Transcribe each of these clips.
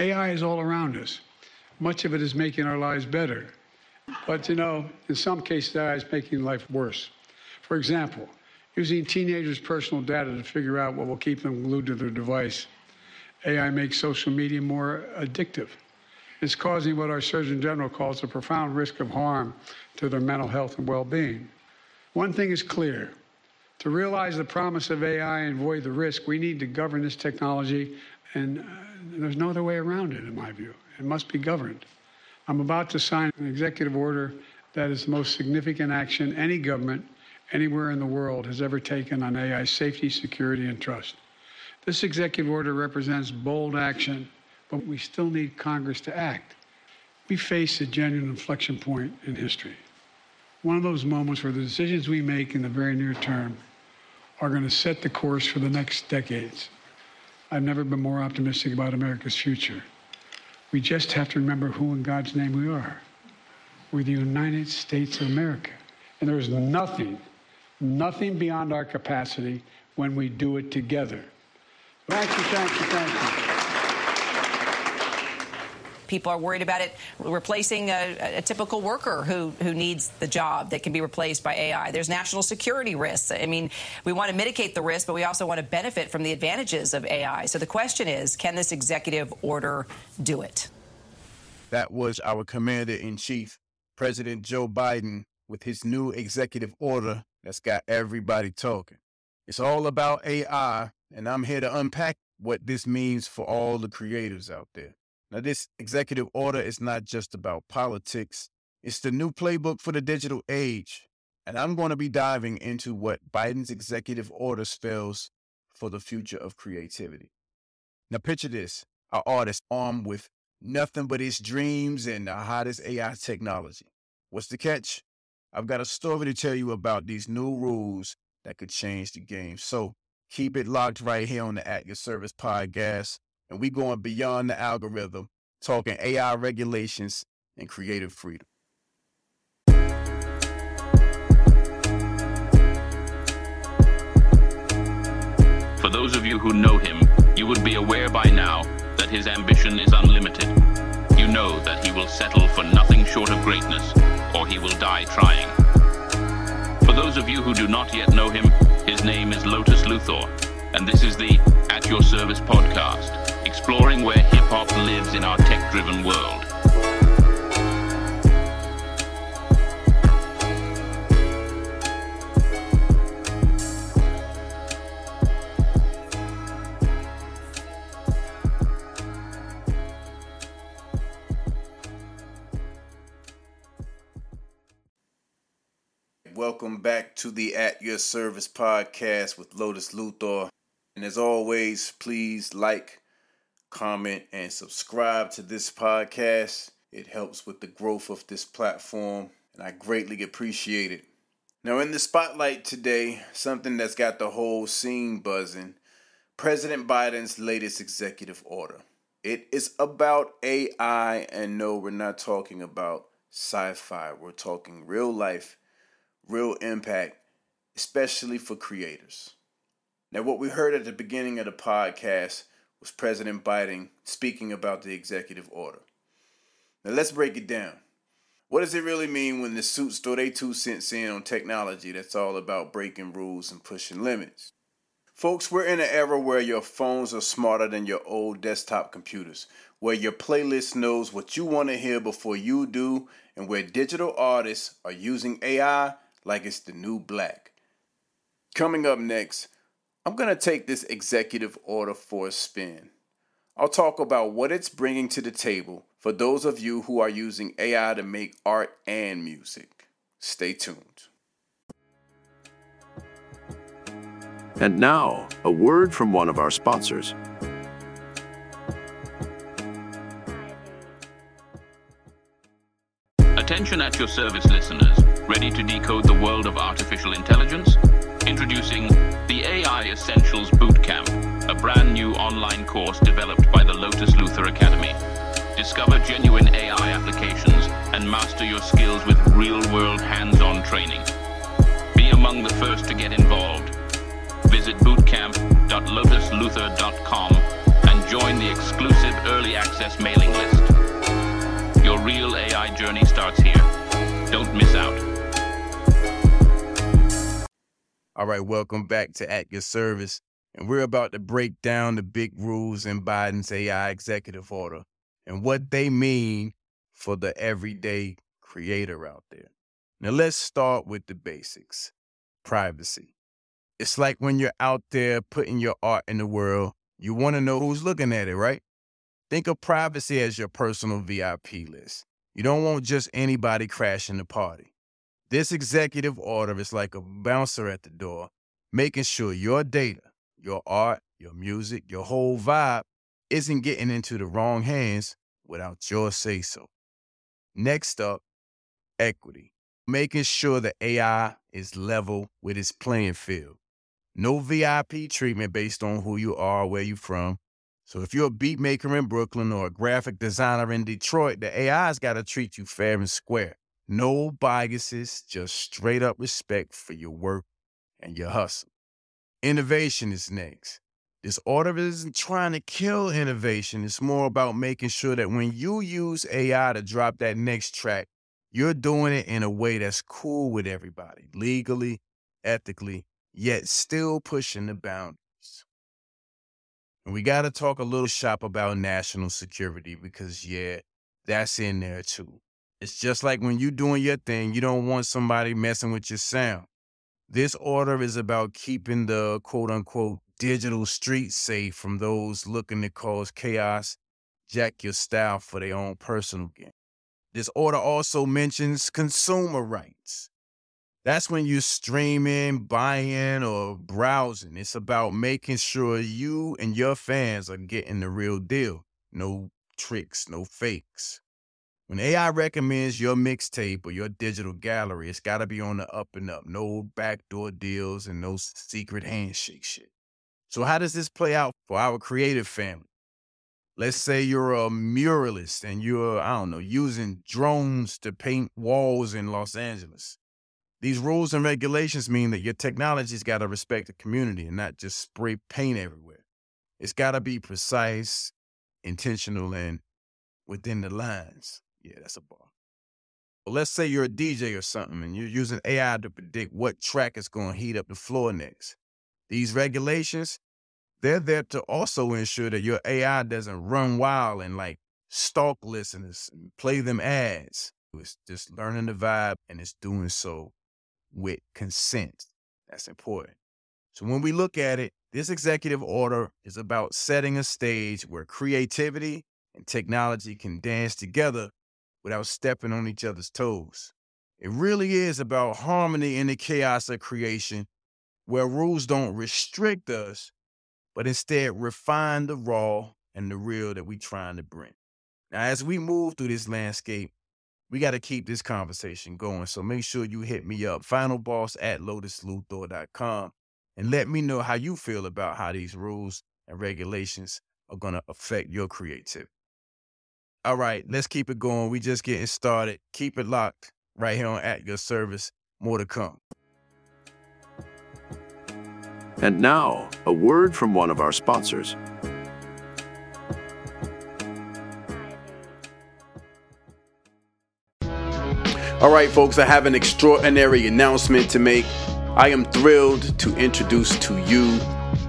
AI is all around us. Much of it is making our lives better. But you know, in some cases, AI is making life worse. For example, using teenagers' personal data to figure out what will keep them glued to their device. AI makes social media more addictive. It's causing what our Surgeon General calls a profound risk of harm to their mental health and well being. One thing is clear to realize the promise of AI and avoid the risk, we need to govern this technology, and uh, there's no other way around it, in my view. It must be governed. I'm about to sign an executive order that is the most significant action any government anywhere in the world has ever taken on AI safety, security, and trust. This executive order represents bold action, but we still need Congress to act. We face a genuine inflection point in history. One of those moments where the decisions we make in the very near term are going to set the course for the next decades. I've never been more optimistic about America's future. We just have to remember who in God's name we are. We're the United States of America. And there's nothing, nothing beyond our capacity when we do it together. Thank you, thank you, thank you. People are worried about it replacing a, a, typical worker who, who needs the job that can be replaced by AI. There's national security risks. I mean, we want to mitigate the risk, but we also want to benefit from the advantages of AI. So the question is can this executive order do it? That was our commander in chief, President Joe Biden, with his new executive order that's got everybody talking. It's all about AI, and I'm here to unpack what this means for all the creators out there. Now, this executive order is not just about politics, it's the new playbook for the digital age. And I'm going to be diving into what Biden's executive order spells for the future of creativity. Now, picture this an artist armed with nothing but his dreams and the hottest AI technology. What's the catch? I've got a story to tell you about these new rules that could change the game. So keep it locked right here on the At Your Service podcast and we're going beyond the algorithm, talking AI regulations and creative freedom. For those of you who know him, you would be aware by now that his ambition is unlimited. You know that he will settle for nothing short of greatness, or he will die trying. For those of you who do not yet know him, his name is Lotus Luthor, and this is the At Your Service podcast exploring where hip hop lives in our tech driven world. Welcome back to the At Your Service podcast with Lotus Luthor. And as always, please like, comment, and subscribe to this podcast. It helps with the growth of this platform, and I greatly appreciate it. Now, in the spotlight today, something that's got the whole scene buzzing President Biden's latest executive order. It is about AI, and no, we're not talking about sci fi. We're talking real life, real impact, especially for creators. Now, what we heard at the beginning of the podcast was President Biden speaking about the executive order. Now let's break it down. What does it really mean when the suits throw their two cents in on technology that's all about breaking rules and pushing limits? Folks, we're in an era where your phones are smarter than your old desktop computers, where your playlist knows what you want to hear before you do, and where digital artists are using AI like it's the new black. Coming up next, I'm going to take this executive order for a spin. I'll talk about what it's bringing to the table for those of you who are using AI to make art and music. Stay tuned. And now, a word from one of our sponsors. Attention at your service listeners, ready to decode the world of artificial intelligence? Introducing the AI Essentials Bootcamp, a brand new online course developed by the Lotus Luthor Academy. Discover genuine AI applications and master your skills with real world hands on training. Be among the first to get involved. Visit bootcamp.lotusluthor.com and join the exclusive early access mailing list. Your real AI journey starts here. Don't miss out. All right, welcome back to At Your Service. And we're about to break down the big rules in Biden's AI executive order and what they mean for the everyday creator out there. Now, let's start with the basics privacy. It's like when you're out there putting your art in the world, you want to know who's looking at it, right? Think of privacy as your personal VIP list. You don't want just anybody crashing the party. This executive order is like a bouncer at the door, making sure your data, your art, your music, your whole vibe isn't getting into the wrong hands without your say so. Next up, equity, making sure the AI is level with its playing field. No VIP treatment based on who you are, where you're from. So if you're a beat maker in Brooklyn or a graphic designer in Detroit, the AI's got to treat you fair and square. No biases, just straight up respect for your work and your hustle. Innovation is next. This order isn't trying to kill innovation. It's more about making sure that when you use AI to drop that next track, you're doing it in a way that's cool with everybody, legally, ethically, yet still pushing the boundaries. And we got to talk a little shop about national security because, yeah, that's in there too. It's just like when you're doing your thing, you don't want somebody messing with your sound. This order is about keeping the quote unquote digital streets safe from those looking to cause chaos, jack your style for their own personal gain. This order also mentions consumer rights. That's when you're streaming, buying, or browsing. It's about making sure you and your fans are getting the real deal. No tricks, no fakes. When AI recommends your mixtape or your digital gallery, it's got to be on the up and up. No backdoor deals and no secret handshake shit. So, how does this play out for our creative family? Let's say you're a muralist and you're, I don't know, using drones to paint walls in Los Angeles. These rules and regulations mean that your technology's got to respect the community and not just spray paint everywhere. It's got to be precise, intentional, and within the lines. Yeah, that's a bar. But let's say you're a DJ or something and you're using AI to predict what track is going to heat up the floor next. These regulations, they're there to also ensure that your AI doesn't run wild and like stalk listeners and play them ads. It's just learning the vibe and it's doing so with consent. That's important. So when we look at it, this executive order is about setting a stage where creativity and technology can dance together without stepping on each other's toes. It really is about harmony in the chaos of creation, where rules don't restrict us, but instead refine the raw and the real that we're trying to bring. Now, as we move through this landscape, we got to keep this conversation going. So make sure you hit me up, finalboss at lotusluthor.com, and let me know how you feel about how these rules and regulations are going to affect your creativity. All right, let's keep it going. We just getting started. Keep it locked right here on At Your Service. More to come. And now, a word from one of our sponsors. All right, folks, I have an extraordinary announcement to make. I am thrilled to introduce to you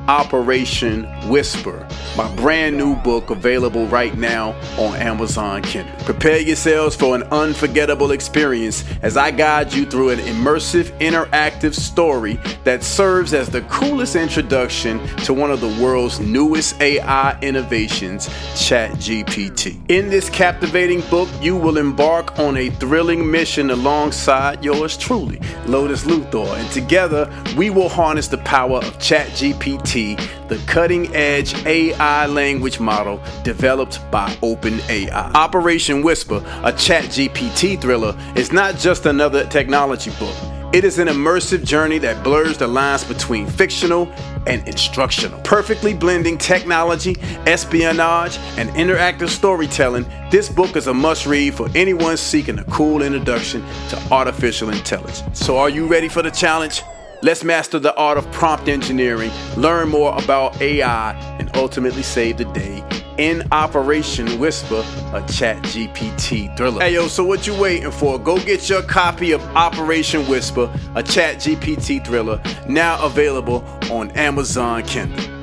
Operation Whisper, my brand new book available right now on Amazon Kindle. Prepare yourselves for an unforgettable experience as I guide you through an immersive, interactive story that serves as the coolest introduction to one of the world's newest AI innovations, ChatGPT. In this captivating book, you will embark on a thrilling mission alongside yours truly, Lotus Luthor, and together we will harness the power of ChatGPT the cutting edge AI language model developed by OpenAI. Operation Whisper, a ChatGPT thriller, is not just another technology book. It is an immersive journey that blurs the lines between fictional and instructional. Perfectly blending technology, espionage, and interactive storytelling, this book is a must read for anyone seeking a cool introduction to artificial intelligence. So, are you ready for the challenge? Let's master the art of prompt engineering, learn more about AI, and ultimately save the day in Operation Whisper, a chat GPT thriller. Hey yo, so what you waiting for? Go get your copy of Operation Whisper, a chat GPT thriller, now available on Amazon Kindle.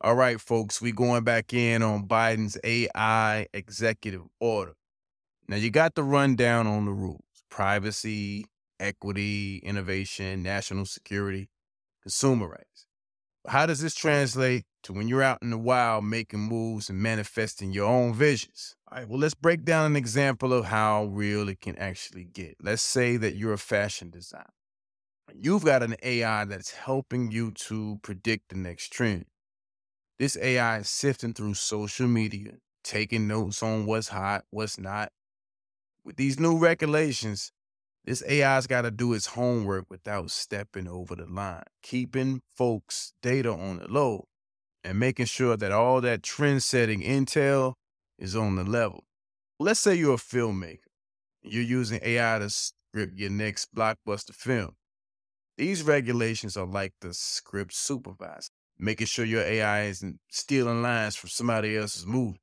All right, folks, we going back in on Biden's AI executive order. Now you got the rundown on the rules. Privacy, equity, innovation, national security, consumer rights. How does this translate to when you're out in the wild making moves and manifesting your own visions? All right, well, let's break down an example of how real it can actually get. Let's say that you're a fashion designer. You've got an AI that's helping you to predict the next trend. This AI is sifting through social media, taking notes on what's hot, what's not. With these new regulations, this AI's got to do its homework without stepping over the line, keeping folks' data on the low and making sure that all that trend setting intel is on the level. Let's say you're a filmmaker. You're using AI to script your next blockbuster film. These regulations are like the script supervisor, making sure your AI isn't stealing lines from somebody else's movie.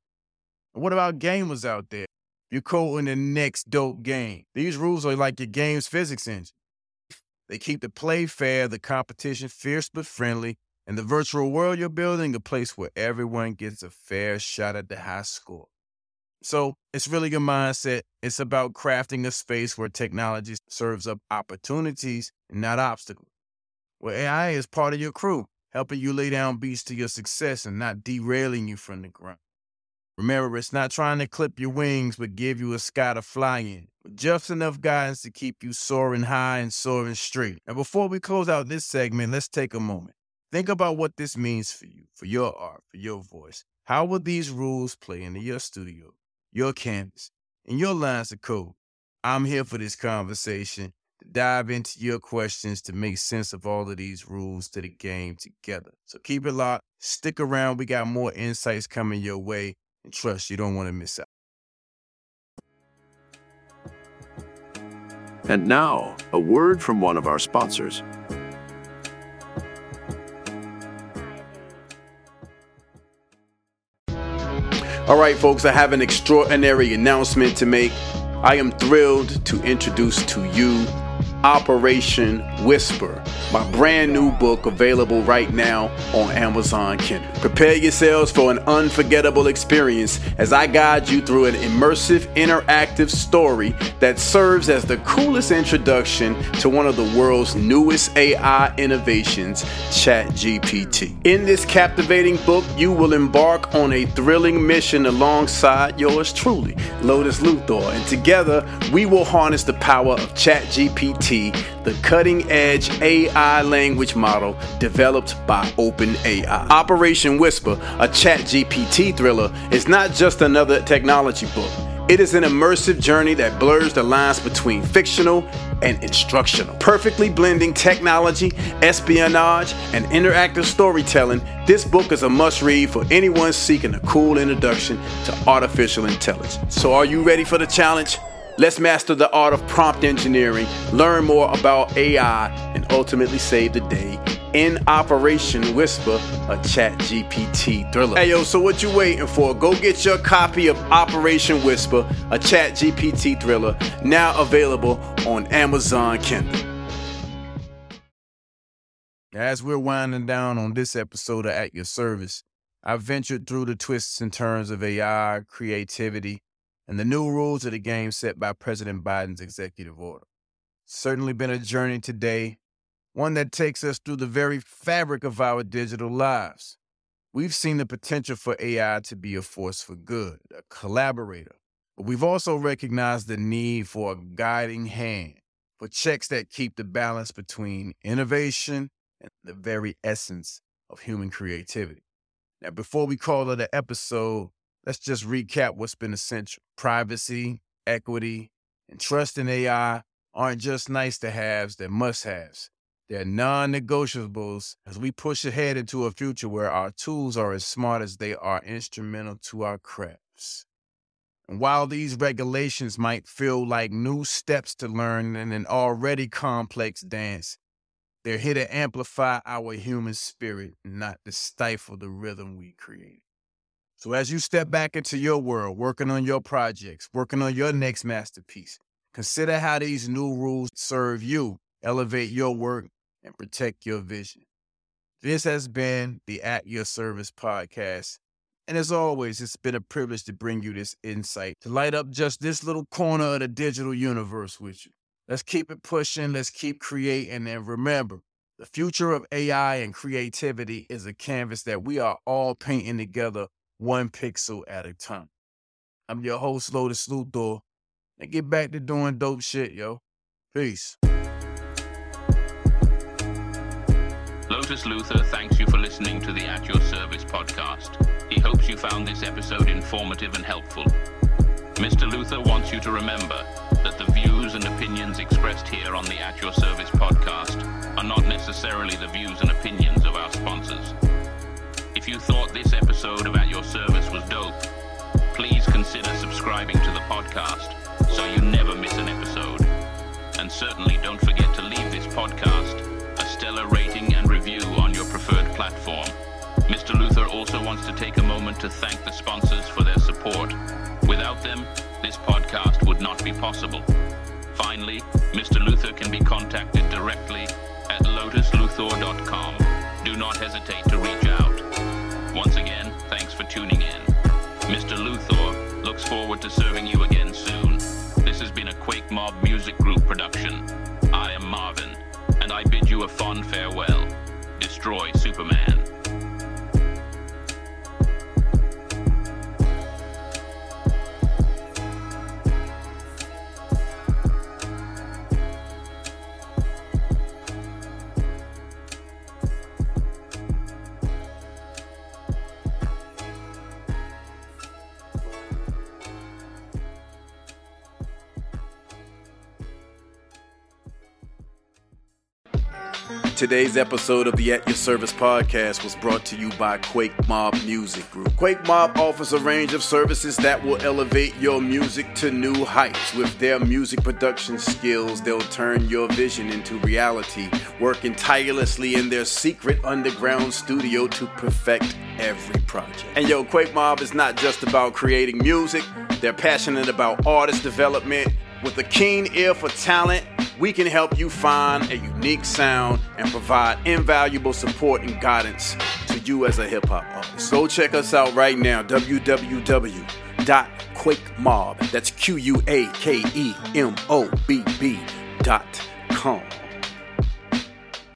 What about gamers out there? You're coding the next dope game. These rules are like your game's physics engine. They keep the play fair, the competition fierce but friendly, and the virtual world you're building a place where everyone gets a fair shot at the high score. So it's really your mindset. It's about crafting a space where technology serves up opportunities and not obstacles. Where AI is part of your crew, helping you lay down beats to your success and not derailing you from the ground. Remember, it's not trying to clip your wings, but give you a sky to fly in, just enough guidance to keep you soaring high and soaring straight. And before we close out this segment, let's take a moment. Think about what this means for you, for your art, for your voice. How will these rules play into your studio, your canvas, and your lines of code? I'm here for this conversation to dive into your questions to make sense of all of these rules to the game together. So keep it locked, stick around. We got more insights coming your way and trust you don't want to miss out. And now, a word from one of our sponsors. All right, folks, I have an extraordinary announcement to make. I am thrilled to introduce to you Operation Whisper, my brand new book available right now on Amazon Kindle. Prepare yourselves for an unforgettable experience as I guide you through an immersive, interactive story that serves as the coolest introduction to one of the world's newest AI innovations, ChatGPT. In this captivating book, you will embark on a thrilling mission alongside yours truly, Lotus Luthor, and together we will harness the power of ChatGPT the cutting edge AI language model developed by OpenAI. Operation Whisper, a chat GPT thriller, is not just another technology book. It is an immersive journey that blurs the lines between fictional and instructional. Perfectly blending technology, espionage, and interactive storytelling, this book is a must read for anyone seeking a cool introduction to artificial intelligence. So, are you ready for the challenge? Let's master the art of prompt engineering, learn more about AI, and ultimately save the day in Operation Whisper, a chat GPT thriller. Hey yo, so what you waiting for? Go get your copy of Operation Whisper, a chat GPT thriller, now available on Amazon Kindle. As we're winding down on this episode of At Your Service, I've ventured through the twists and turns of AI, creativity, and the new rules of the game set by President Biden's executive order. Certainly been a journey today, one that takes us through the very fabric of our digital lives. We've seen the potential for AI to be a force for good, a collaborator, but we've also recognized the need for a guiding hand, for checks that keep the balance between innovation and the very essence of human creativity. Now, before we call it an episode, Let's just recap what's been essential. Privacy, equity, and trust in AI aren't just nice to haves, they're must haves. They're non negotiables as we push ahead into a future where our tools are as smart as they are instrumental to our crafts. And while these regulations might feel like new steps to learn in an already complex dance, They're here to amplify our human spirit, not to stifle the rhythm we create. So as you step back into your world, working on your projects, working on your next masterpiece, consider how these new rules serve you, elevate your work, and protect your vision. This has been the At Your Service podcast. And as always, it's been a privilege to bring you this insight, to light up just this little corner of the digital universe with you. Let's keep it pushing, let's keep creating, and remember, the future of AI and creativity is a canvas that we are all painting together one pixel at a time. I'm your host, Lotus Luthor, and get back to doing dope shit, yo. Peace. Lotus Luthor thanks you for listening to the At Your Service podcast. He hopes you found this episode informative and helpful. Mr. Luthor wants you to remember that the views and opinions expressed here on the At Your Service podcast are not necessarily the views and opinions of our sponsors. If you thought this episode about Your Service was dope, please consider subscribing to the podcast so you never miss an episode. And certainly don't forget to leave this podcast a stellar rating and review on your preferred platform. Mr. Luthor also wants to take a moment to thank the sponsors for their support. Without them, this podcast would not be possible. Finally, Mr. Luthor can be contacted directly at lotusluthor.com. Do not hesitate to reach out. Once again, thanks for tuning in. Mr. Luthor looks forward to serving you again soon. This has been a QuakeMobb Music Group production. I am Marvin, and I bid you a fond farewell. Destroy Superman. Today's episode of the At Your Service podcast was brought to you by QuakeMobb Music Group. QuakeMobb offers a range of services that will elevate your music to new heights. With their music production skills, they'll turn your vision into reality, working tirelessly in their secret underground studio to perfect every project. And yo, QuakeMobb is not just about creating music, they're passionate about artist development with a keen ear for talent we can help you find a unique sound and provide invaluable support and guidance to you as a hip hop artist. Go check us out right now www.quakemobb. That's Q U A K E M O B B dot com.